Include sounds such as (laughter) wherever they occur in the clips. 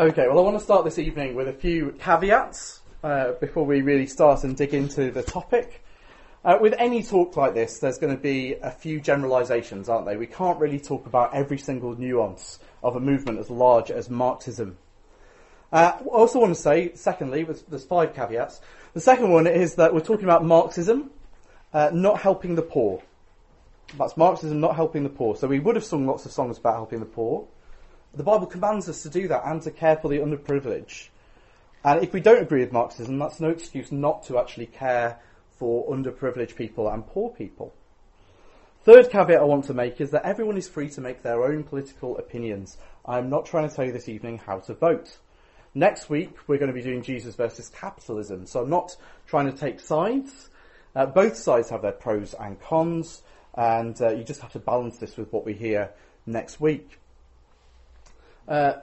Okay, well, I want to start this evening with a few caveats uh, before we really start and dig into the topic. Uh, with any talk like this, there's going to be a few generalizations, aren't they? We can't really talk about every single nuance of a movement as large as Marxism. Uh, I also want to say, secondly, there's five caveats. The second one is that we're talking about Marxism uh, not helping the poor. That's Marxism not helping the poor. So we would have sung lots of songs about helping the poor. The Bible commands us to do that and to care for the underprivileged. And if we don't agree with Marxism, that's no excuse not to actually care for underprivileged people and poor people. Third caveat I want to make is that everyone is free to make their own political opinions. I'm not trying to tell you this evening how to vote. Next week, we're going to be doing Jesus versus capitalism. So I'm not trying to take sides. Uh, both sides have their pros and cons and uh, you just have to balance this with what we hear next week. Uh,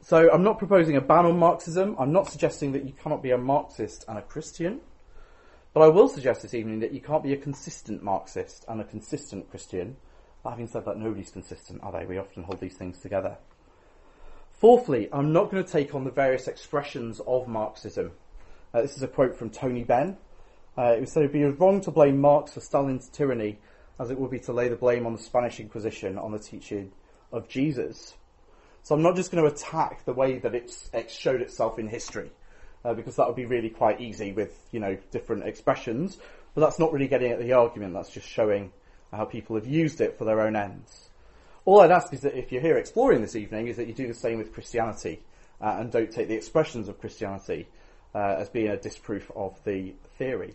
so I'm not proposing a ban on Marxism. I'm not suggesting that you cannot be a Marxist and a Christian. But I will suggest this evening that you can't be a consistent Marxist and a consistent Christian. Having said that, nobody's consistent, are they? We often hold these things together. Fourthly, I'm not going to take on the various expressions of Marxism. Uh, this is a quote from Tony Benn, uh, it said it would be as wrong to blame Marx for Stalin's tyranny as it would be to lay the blame on the Spanish Inquisition on the teaching of Jesus. So I'm not just going to attack the way that it's, it showed itself in history, uh, because that would be really quite easy with, you know, different expressions, but that's not really getting at the argument, that's just showing how people have used it for their own ends. All I'd ask is that if you're here exploring this evening, is that you do the same with Christianity, uh, and don't take the expressions of Christianity uh, as being a disproof of the theory.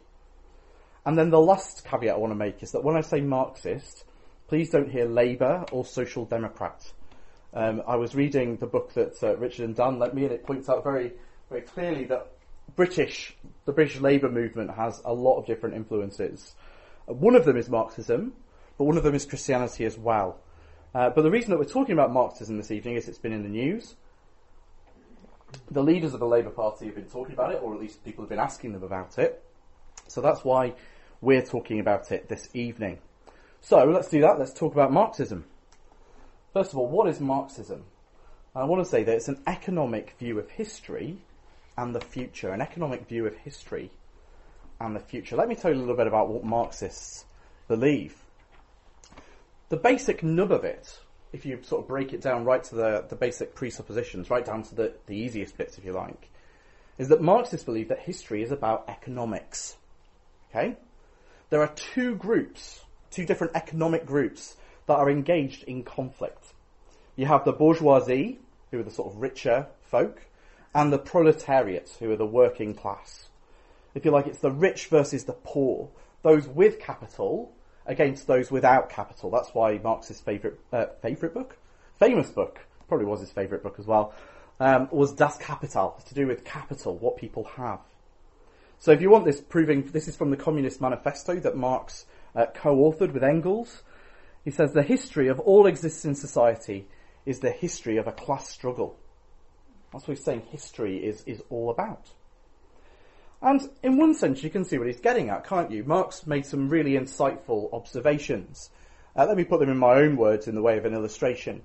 And then the last caveat I want to make is that when I say Marxist, please don't hear Labour or Social Democrat. Um, I was reading the book that uh, Richard and Dan lent me, and it points out very, very clearly that British, the British Labour movement has a lot of different influences. Uh, one of them is Marxism, but one of them is Christianity as well. Uh, but the reason that we're talking about Marxism this evening is it's been in the news. The leaders of the Labour Party have been talking about it, or at least people have been asking them about it. So that's why we're talking about it this evening. So let's do that. Let's talk about Marxism. First of all, what is Marxism? I want to say that it's an economic view of history and the future, an economic view of history and the future. Let me tell you a little bit about what Marxists believe. The basic nub of it, if you sort of break it down right to the, the basic presuppositions, right down to the, the easiest bits, if you like, is that Marxists believe that history is about economics. Okay? there are two groups, two different economic groups that are engaged in conflict. You have the bourgeoisie, who are the sort of richer folk, and the proletariat, who are the working class. If you like, it's the rich versus the poor, those with capital against those without capital. That's why Marx's favourite uh, favourite book, famous book, probably was his favourite book as well, um, was Das Kapital, to do with capital, what people have. So if you want this proving, this is from the Communist Manifesto that Marx uh, co-authored with Engels. He says the history of all existing society is the history of a class struggle. That's what he's saying history is, is all about. And in one sense, you can see what he's getting at, can't you? Marx made some really insightful observations. Uh, let me put them in my own words in the way of an illustration.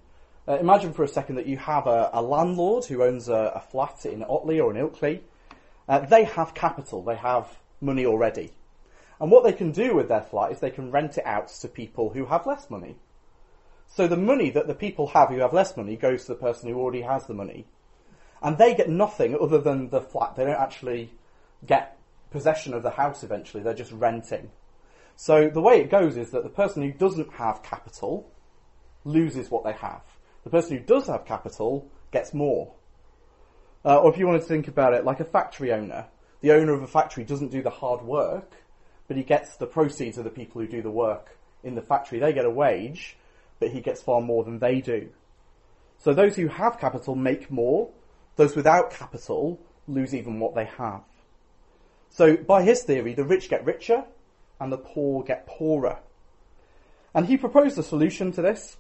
Uh, imagine for a second that you have a, a landlord who owns a, a, flat in Otley or in Ilkley, uh, they have capital, they have money already. And what they can do with their flat is they can rent it out to people who have less money. So the money that the people have who have less money goes to the person who already has the money. And they get nothing other than the flat. They don't actually get possession of the house eventually, they're just renting. So the way it goes is that the person who doesn't have capital loses what they have. The person who does have capital gets more. Uh, or if you want to think about it like a factory owner, the owner of a factory doesn't do the hard work, but he gets the proceeds of the people who do the work in the factory. They get a wage, but he gets far more than they do. So those who have capital make more, those without capital lose even what they have. So by his theory, the rich get richer and the poor get poorer. And he proposed a solution to this.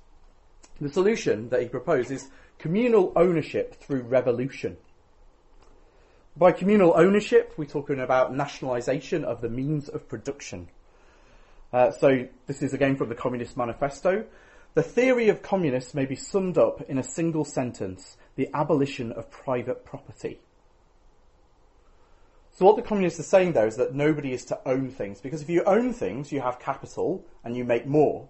The solution that he proposed is communal ownership through revolution. By communal ownership, we're talking about nationalisation of the means of production. Uh, so this is again from the Communist Manifesto. The theory of communists may be summed up in a single sentence. the abolition of private property. So what the communists are saying there is that nobody is to own things, because if you own things, you have capital and you make more.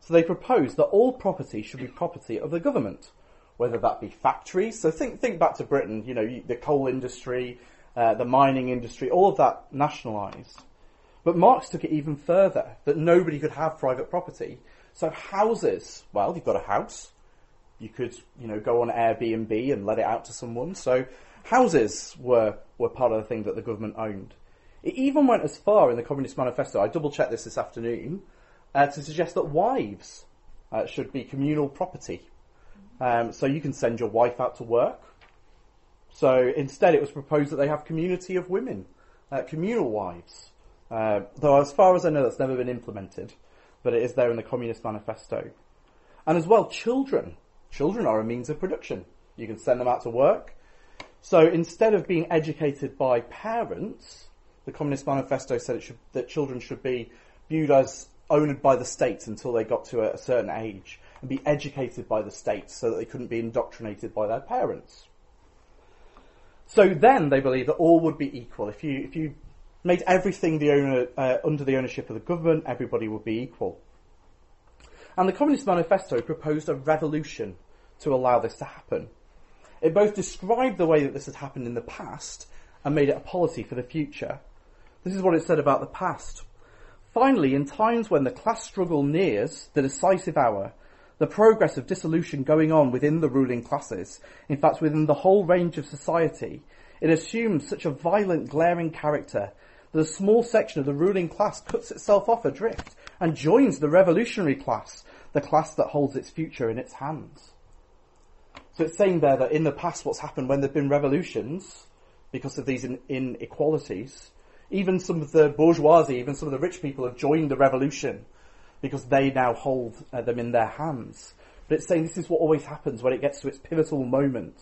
So they propose that all property should be property of the government, whether that be factories. So think, think back to Britain, you know, the coal industry, uh, the mining industry, all of that nationalised. But Marx took it even further, that nobody could have private property. So houses, well, you've got a house. You could, you know, go on Airbnb and let it out to someone. So houses were, were part of the thing that the government owned. It even went as far in the Communist Manifesto, I double checked this this afternoon, uh, to suggest that wives uh, should be communal property. Um, so you can send your wife out to work. So instead it was proposed that they have community of women, uh, communal wives. Uh, though as far as I know that's never been implemented, but it is there in the Communist Manifesto. And as well, children. Children are a means of production. You can send them out to work, so instead of being educated by parents, the Communist Manifesto said should, that children should be viewed as owned by the state until they got to a, a certain age and be educated by the state so that they couldn't be indoctrinated by their parents. So then they believe that all would be equal. If you, if you made everything the owner, uh, under the ownership of the government, everybody would be equal. And the Communist Manifesto proposed a revolution to allow this to happen. It both described the way that this had happened in the past and made it a policy for the future. This is what it said about the past. Finally, in times when the class struggle nears the decisive hour, the progress of dissolution going on within the ruling classes, in fact within the whole range of society, it assumes such a violent, glaring character that a small section of the ruling class cuts itself off adrift and joins the revolutionary class, the class that holds its future in its hands. So it's saying there that in the past what's happened when there have been revolutions, because of these inequalities, even some of the bourgeoisie, even some of the rich people have joined the revolution because they now hold uh, them in their hands. But it's saying this is what always happens when it gets to its pivotal moment.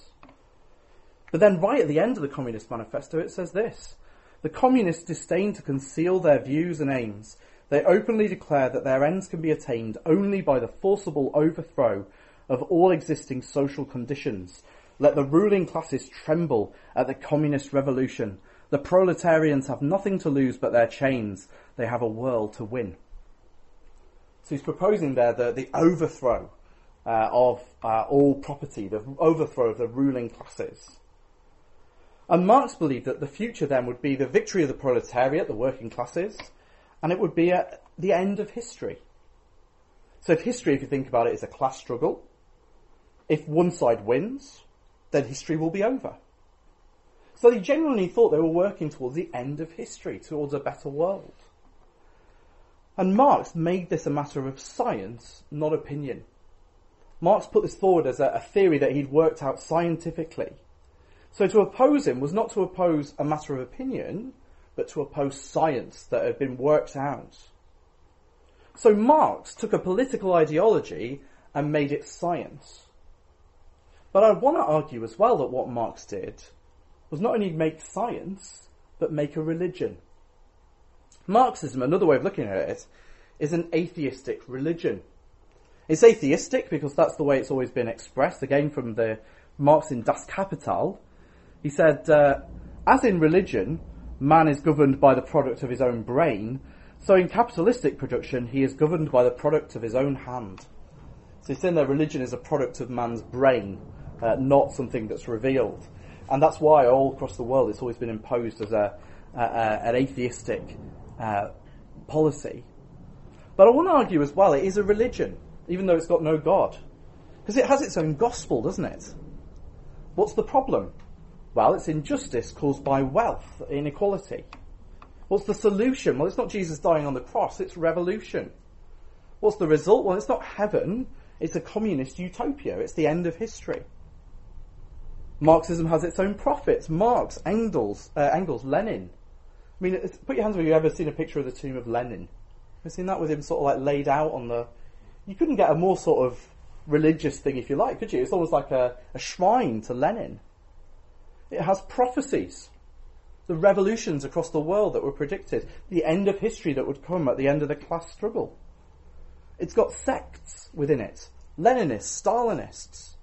But then right at the end of the Communist Manifesto it says this. The communists disdain to conceal their views and aims. They openly declare that their ends can be attained only by the forcible overthrow of all existing social conditions. Let the ruling classes tremble at the communist revolution. The proletarians have nothing to lose but their chains. They have a world to win. So he's proposing there the, the overthrow uh, of uh, all property, the overthrow of the ruling classes. And Marx believed that the future then would be the victory of the proletariat, the working classes, and it would be at the end of history. So if history, if you think about it, is a class struggle, if one side wins, then history will be over. So they genuinely thought they were working towards the end of history, towards a better world. And Marx made this a matter of science, not opinion. Marx put this forward as a, a theory that he'd worked out scientifically. So to oppose him was not to oppose a matter of opinion, but to oppose science that had been worked out. So Marx took a political ideology and made it science. But I want to argue as well that what Marx did was not only make science, but make a religion. Marxism, another way of looking at it, is an atheistic religion. It's atheistic because that's the way it's always been expressed. Again, from the Marx in Das Kapital, he said, uh, as in religion, man is governed by the product of his own brain, so in capitalistic production, he is governed by the product of his own hand. So he's saying that religion is a product of man's brain, uh, not something that's revealed. And that's why all across the world it's always been imposed as a, a, a an atheistic uh, policy. But I want to argue as well, it is a religion, even though it's got no God. Because it has its own gospel, doesn't it? What's the problem? Well, it's injustice caused by wealth, inequality. What's the solution? Well, it's not Jesus dying on the cross, it's revolution. What's the result? Well, it's not heaven, it's a communist utopia, it's the end of history. Marxism has its own prophets. Marx, Engels, uh, Engels, Lenin. I mean, put your hands up you've ever seen a picture of the tomb of Lenin. You've seen that with him sort of like laid out on the. You couldn't get a more sort of religious thing, if you like, could you? It's almost like a, a shrine to Lenin. It has prophecies, the revolutions across the world that were predicted, the end of history that would come at the end of the class struggle. It's got sects within it, Leninists, Stalinists.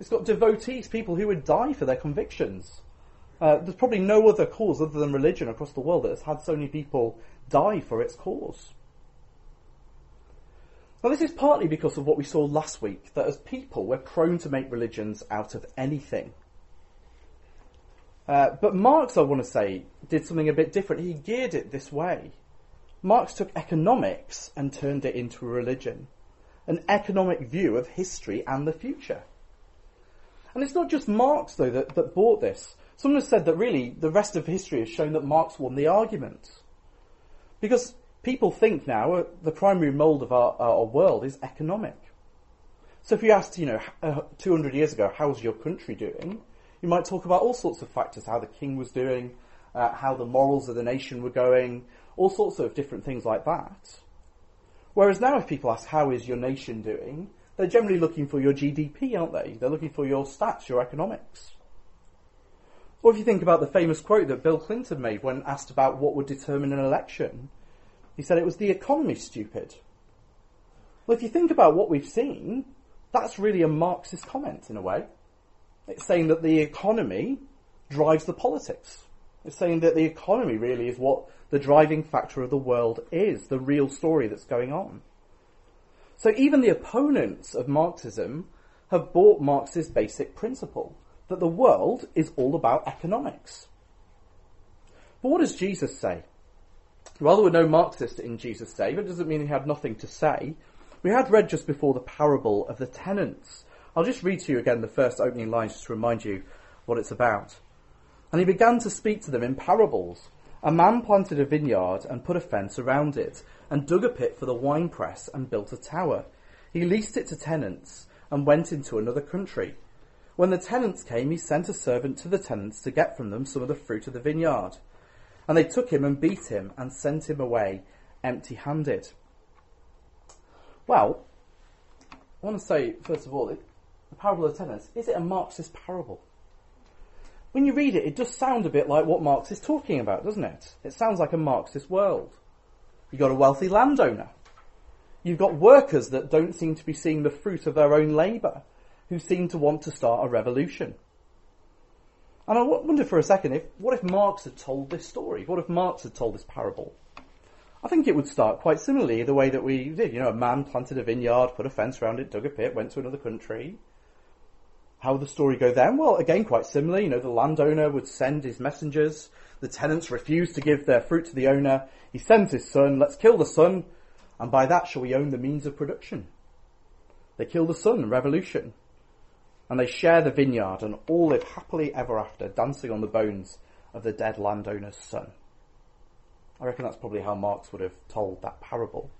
It's got devotees, people who would die for their convictions. Uh, there's probably no other cause other than religion across the world that has had so many people die for its cause. Now, this is partly because of what we saw last week that as people, we're prone to make religions out of anything. Uh, but Marx, I want to say, did something a bit different. He geared it this way. Marx took economics and turned it into a religion, an economic view of history and the future. And it's not just Marx, though, that, that bought this. Someone has said that really the rest of history has shown that Marx won the argument. Because people think now uh, the primary mould of our, our, world is economic. So if you asked, you know, uh, 200 years ago, how's your country doing? You might talk about all sorts of factors, how the king was doing, uh, how the morals of the nation were going, all sorts of different things like that. Whereas now if people ask, how is your nation doing? They're generally looking for your GDP, aren't they? They're looking for your stats, your economics. Or if you think about the famous quote that Bill Clinton made when asked about what would determine an election, he said it was the economy, stupid. Well, if you think about what we've seen, that's really a Marxist comment in a way. It's saying that the economy drives the politics. It's saying that the economy really is what the driving factor of the world is, the real story that's going on. So even the opponents of Marxism have bought Marx's basic principle that the world is all about economics. But what does Jesus say? Well, there were no Marxists in Jesus' day, but it doesn't mean he had nothing to say. We had read just before the parable of the tenants. I'll just read to you again the first opening lines just to remind you what it's about. And he began to speak to them in parables. A man planted a vineyard and put a fence around it, and dug a pit for the winepress and built a tower. He leased it to tenants and went into another country. When the tenants came, he sent a servant to the tenants to get from them some of the fruit of the vineyard. And they took him and beat him and sent him away empty handed. Well, I want to say, first of all, the parable of the tenants, is it a Marxist parable? When you read it, it does sound a bit like what Marx is talking about, doesn't it? It sounds like a Marxist world. You've got a wealthy landowner. You've got workers that don't seem to be seeing the fruit of their own labour, who seem to want to start a revolution. And I wonder for a second if, what if Marx had told this story? What if Marx had told this parable? I think it would start quite similarly the way that we did. You know, a man planted a vineyard, put a fence around it, dug a pit, went to another country. How would the story go then? Well, again, quite similarly. You know, the landowner would send his messengers. The tenants refused to give their fruit to the owner. He sends his son. Let's kill the son. And by that shall we own the means of production. They kill the son, revolution and they share the vineyard and all live happily ever after, dancing on the bones of the dead landowner's son. I reckon that's probably how Marx would have told that parable.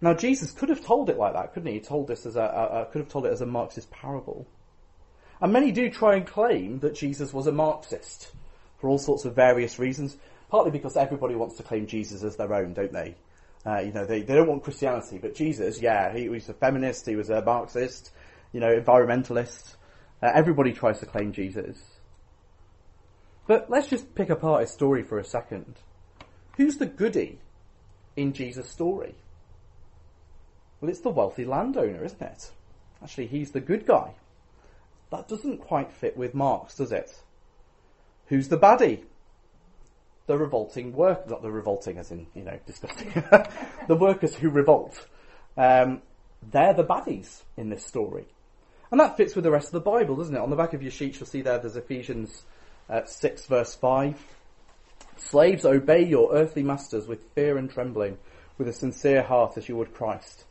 Now Jesus could have told it like that, couldn't he? He told this as a, a, a could have told it as a Marxist parable. And many do try and claim that Jesus was a Marxist for all sorts of various reasons. Partly because everybody wants to claim Jesus as their own, don't they? Uh, you know, they, they don't want Christianity, but Jesus, yeah, he was a feminist, he was a Marxist, you know, environmentalists. Uh, everybody tries to claim Jesus. But let's just pick apart his story for a second. Who's the goody in Jesus' story? Well, it's the wealthy landowner, isn't it? Actually, he's the good guy. That doesn't quite fit with Marx, does it? Who's the baddie? The revolting work, not the revolting as in, you know, disgusting. (laughs) the workers who revolt. Um, they're the baddies in this story. And that fits with the rest of the Bible, doesn't it? On the back of your sheet, you'll see there, there's Ephesians uh, 6 verse 5. Slaves, obey your earthly masters with fear and trembling, with a sincere heart as you would Christ.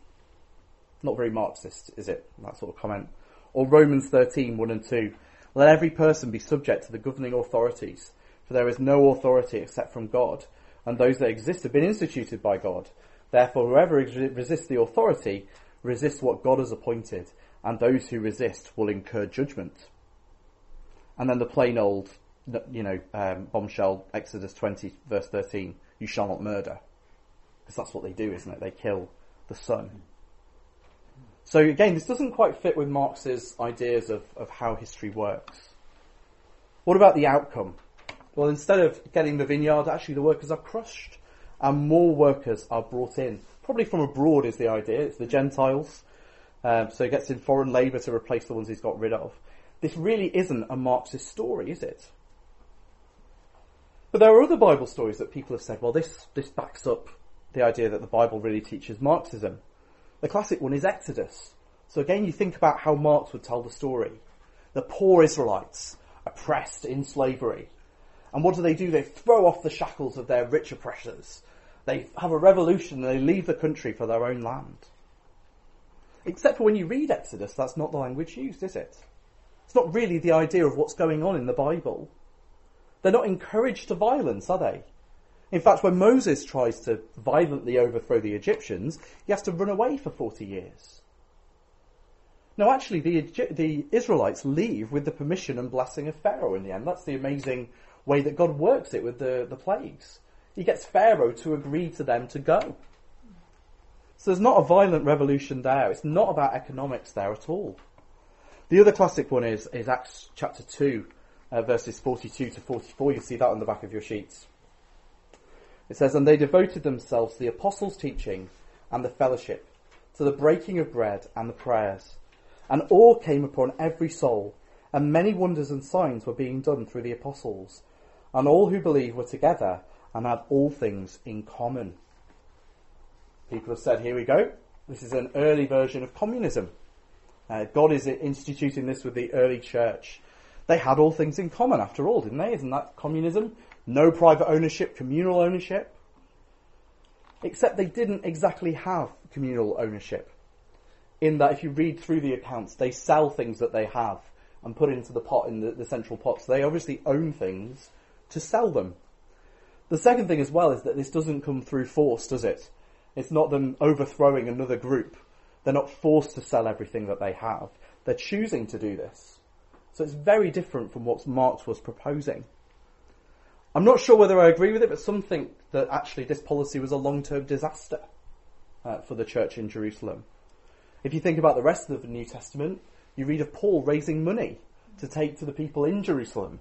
Not very Marxist, is it? That sort of comment. Or Romans 13, 1 and 2. Let every person be subject to the governing authorities, for there is no authority except from God, and those that exist have been instituted by God. Therefore, whoever resists the authority resists what God has appointed, and those who resist will incur judgment. And then the plain old, you know, um, bombshell, Exodus 20, verse 13, you shall not murder. Because that's what they do, isn't it? They kill the son. So again, this doesn't quite fit with Marx's ideas of, of how history works. What about the outcome? Well, instead of getting the vineyard, actually the workers are crushed and more workers are brought in. Probably from abroad is the idea. It's the Gentiles Um, so he gets in foreign labour to replace the ones he's got rid of. This really isn't a Marxist story, is it? But there are other Bible stories that people have said, well, this, this backs up the idea that the Bible really teaches Marxism. The classic one is Exodus. So again, you think about how Marx would tell the story. The poor Israelites, oppressed in slavery. And what do they do? They throw off the shackles of their rich oppressors. They have a revolution and they leave the country for their own land. Except for when you read Exodus, that's not the language used, is it? It's not really the idea of what's going on in the Bible. They're not encouraged to violence, are they? In fact, when Moses tries to violently overthrow the Egyptians, he has to run away for 40 years. No, actually, the, the Israelites leave with the permission and blessing of Pharaoh in the end. That's the amazing way that God works it with the, the plagues. He gets Pharaoh to agree to them to go. So there's not a violent revolution there. It's not about economics there at all. The other classic one is, is Acts chapter 2, uh, verses 42 to 44. You see that on the back of your sheets. It says, And they devoted themselves to the apostles' teaching and the fellowship, to the breaking of bread and the prayers. And awe came upon every soul, and many wonders and signs were being done through the apostles. And all who believed were together and had all things in common. People have said, here we go. This is an early version of communism. Uh, God is instituting this with the early church. They had all things in common after all, didn't they? Isn't that communism? No private ownership, communal ownership. Except they didn't exactly have communal ownership. In that if you read through the accounts, they sell things that they have and put into the pot in the, the central pot. So they obviously own things to sell them. The second thing as well is that this doesn't come through force, does it? It's not them overthrowing another group. They're not forced to sell everything that they have. They're choosing to do this. So it's very different from what Marx was proposing. I'm not sure whether I agree with it, but some think that actually this policy was a long-term disaster uh, for the church in Jerusalem. If you think about the rest of the New Testament, you read of Paul raising money to take to the people in Jerusalem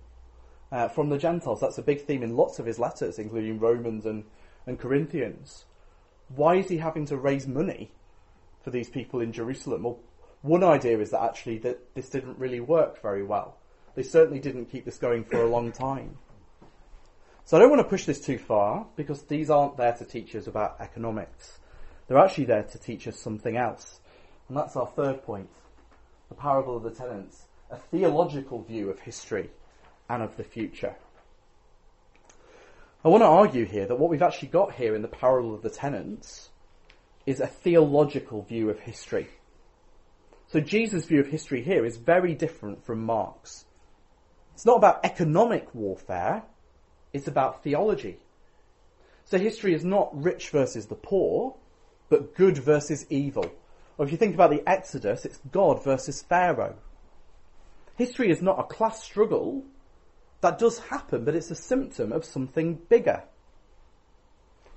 uh, from the Gentiles. That's a big theme in lots of his letters, including Romans and, and Corinthians. Why is he having to raise money for these people in Jerusalem? Well, one idea is that actually that this didn't really work very well. They certainly didn't keep this going for a long time. So I don't want to push this too far because these aren't there to teach us about economics. They're actually there to teach us something else. And that's our third point. The parable of the tenants. A theological view of history and of the future. I want to argue here that what we've actually got here in the parable of the tenants is a theological view of history. So Jesus' view of history here is very different from Marx. It's not about economic warfare, it's about theology. So history is not rich versus the poor, but good versus evil. Or if you think about the Exodus, it's God versus Pharaoh. History is not a class struggle. That does happen, but it's a symptom of something bigger.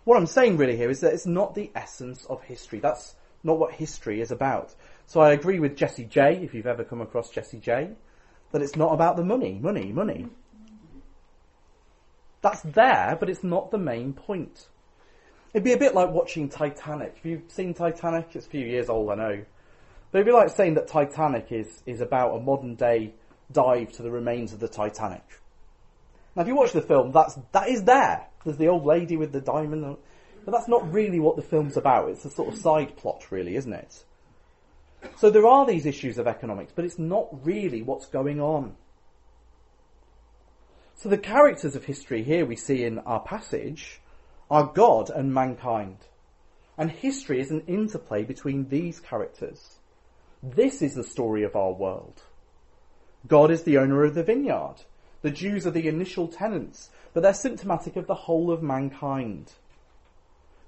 What I'm saying really here is that it's not the essence of history. That's not what history is about. So I agree with Jessie J, if you've ever come across Jessie J, that it's not about the money, money, money. That's there, but it's not the main point. It'd be a bit like watching Titanic. Have you've seen Titanic? It's a few years old, I know. But it'd be like saying that Titanic is, is about a modern day dive to the remains of the Titanic. Now, if you watch the film, that's, that is there. There's the old lady with the diamond. But that's not really what the film's about. It's a sort of side plot, really, isn't it? So there are these issues of economics, but it's not really what's going on. So the characters of history here we see in our passage are God and mankind. And history is an interplay between these characters. This is the story of our world. God is the owner of the vineyard. The Jews are the initial tenants, but they're symptomatic of the whole of mankind.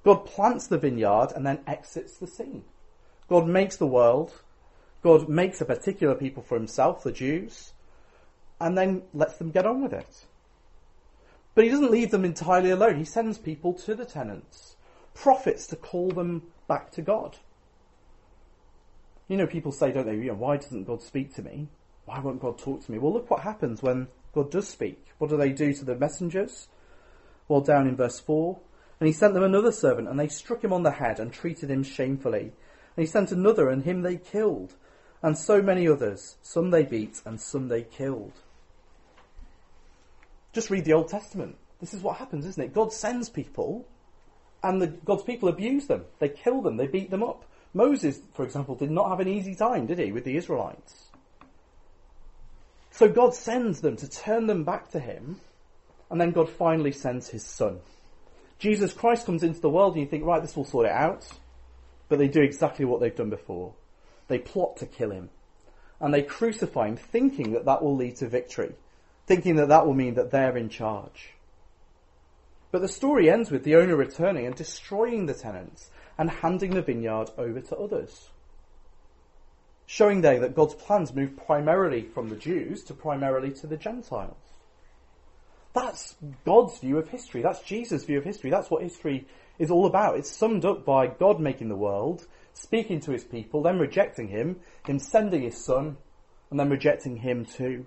God plants the vineyard and then exits the scene. God makes the world. God makes a particular people for himself, the Jews and then lets them get on with it. But he doesn't leave them entirely alone. He sends people to the tenants, prophets to call them back to God. You know, people say, don't they, you know, why doesn't God speak to me? Why won't God talk to me? Well, look what happens when God does speak. What do they do to the messengers? Well, down in verse 4, and he sent them another servant, and they struck him on the head and treated him shamefully. And he sent another, and him they killed. And so many others. Some they beat, and some they killed. Just read the Old Testament. This is what happens, isn't it? God sends people, and the, God's people abuse them. They kill them. They beat them up. Moses, for example, did not have an easy time, did he, with the Israelites? So God sends them to turn them back to Him, and then God finally sends His Son. Jesus Christ comes into the world, and you think, right, this will sort it out. But they do exactly what they've done before. They plot to kill Him, and they crucify Him, thinking that that will lead to victory, thinking that that will mean that they're in charge. But the story ends with the owner returning and destroying the tenants and handing the vineyard over to others. Showing there that God's plans move primarily from the Jews to primarily to the Gentiles. That's God's view of history. That's Jesus' view of history. That's what history is all about. It's summed up by God making the world, speaking to his people, then rejecting him, him sending his son, and then rejecting him too.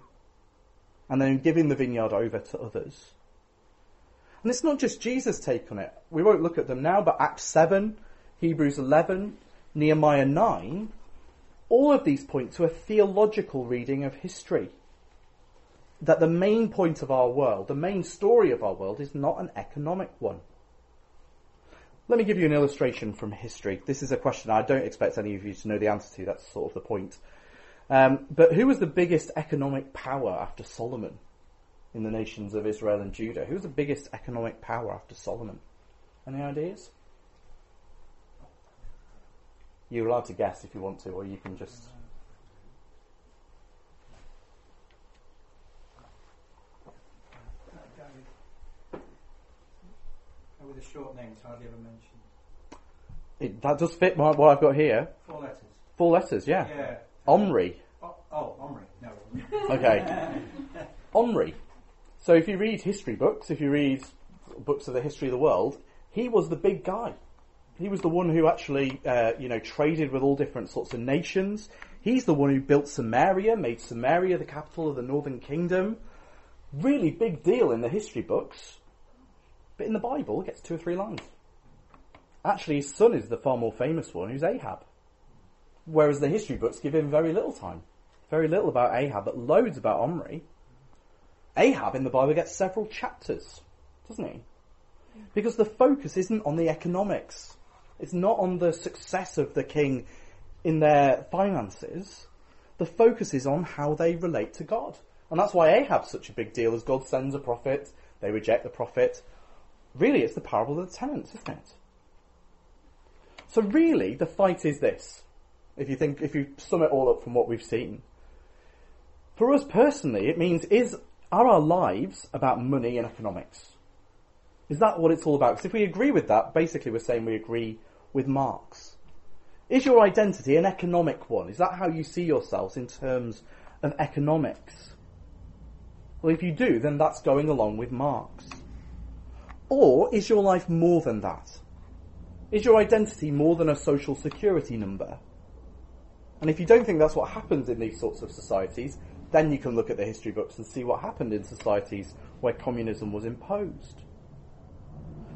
And then giving the vineyard over to others. And it's not just Jesus' take on it. We won't look at them now, but Acts 7, Hebrews 11, Nehemiah 9, all of these point to a theological reading of history. That the main point of our world, the main story of our world, is not an economic one. Let me give you an illustration from history. This is a question I don't expect any of you to know the answer to. That's sort of the point. Um, but who was the biggest economic power after Solomon? in the nations of Israel and Judah. Who was the biggest economic power after Solomon? Any ideas? You're allowed to guess if you want to, or you can just. With a short name, it's hardly ever mentioned. It, that does fit what I've got here. Four letters. Four letters, yeah. Yeah. Omri. Oh, oh Omri. No. (laughs) (laughs) Okay. Omri. So if you read history books, if you read books of the history of the world, he was the big guy. He was the one who actually, uh, you know, traded with all different sorts of nations. He's the one who built Samaria, made Samaria the capital of the northern kingdom. Really big deal in the history books. But in the Bible, it gets two or three lines. Actually, his son is the far more famous one, who's Ahab. Whereas the history books give him very little time. Very little about Ahab, but loads about Omri. Ahab in the Bible gets several chapters, doesn't he? Because the focus isn't on the economics. It's not on the success of the king in their finances. The focus is on how they relate to God. And that's why Ahab's such a big deal as God sends a prophet, they reject the prophet. Really, it's the parable of the tenants, isn't it? So really, the fight is this. If you think, if you sum it all up from what we've seen. For us personally, it means is are our lives about money and economics? Is that what it's all about? Because if we agree with that, basically we're saying we agree with Marx. Is your identity an economic one? Is that how you see yourselves in terms of economics? Well, if you do, then that's going along with Marx. Or is your life more than that? Is your identity more than a social security number? And if you don't think that's what happens in these sorts of societies, then you can look at the history books and see what happened in societies where communism was imposed.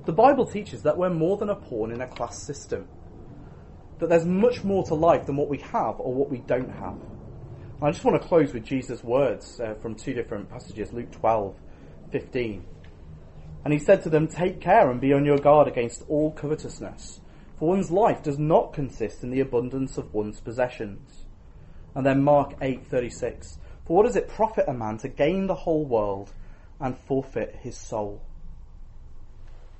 The Bible teaches that we're more than a pawn in a class system. That there's much more to life than what we have or what we don't have. I just want to close with Jesus' words uh, from two different passages, Luke 12, 15. And he said to them, Take care and be on your guard against all covetousness, for one's life does not consist in the abundance of one's possessions. And then Mark 8:36 for what does it profit a man to gain the whole world and forfeit his soul?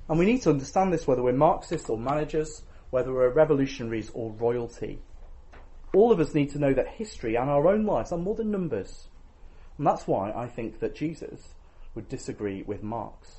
And we need to understand this whether we're Marxists or managers, whether we're revolutionaries or royalty. All of us need to know that history and our own lives are more than numbers. And that's why I think that Jesus would disagree with Marx.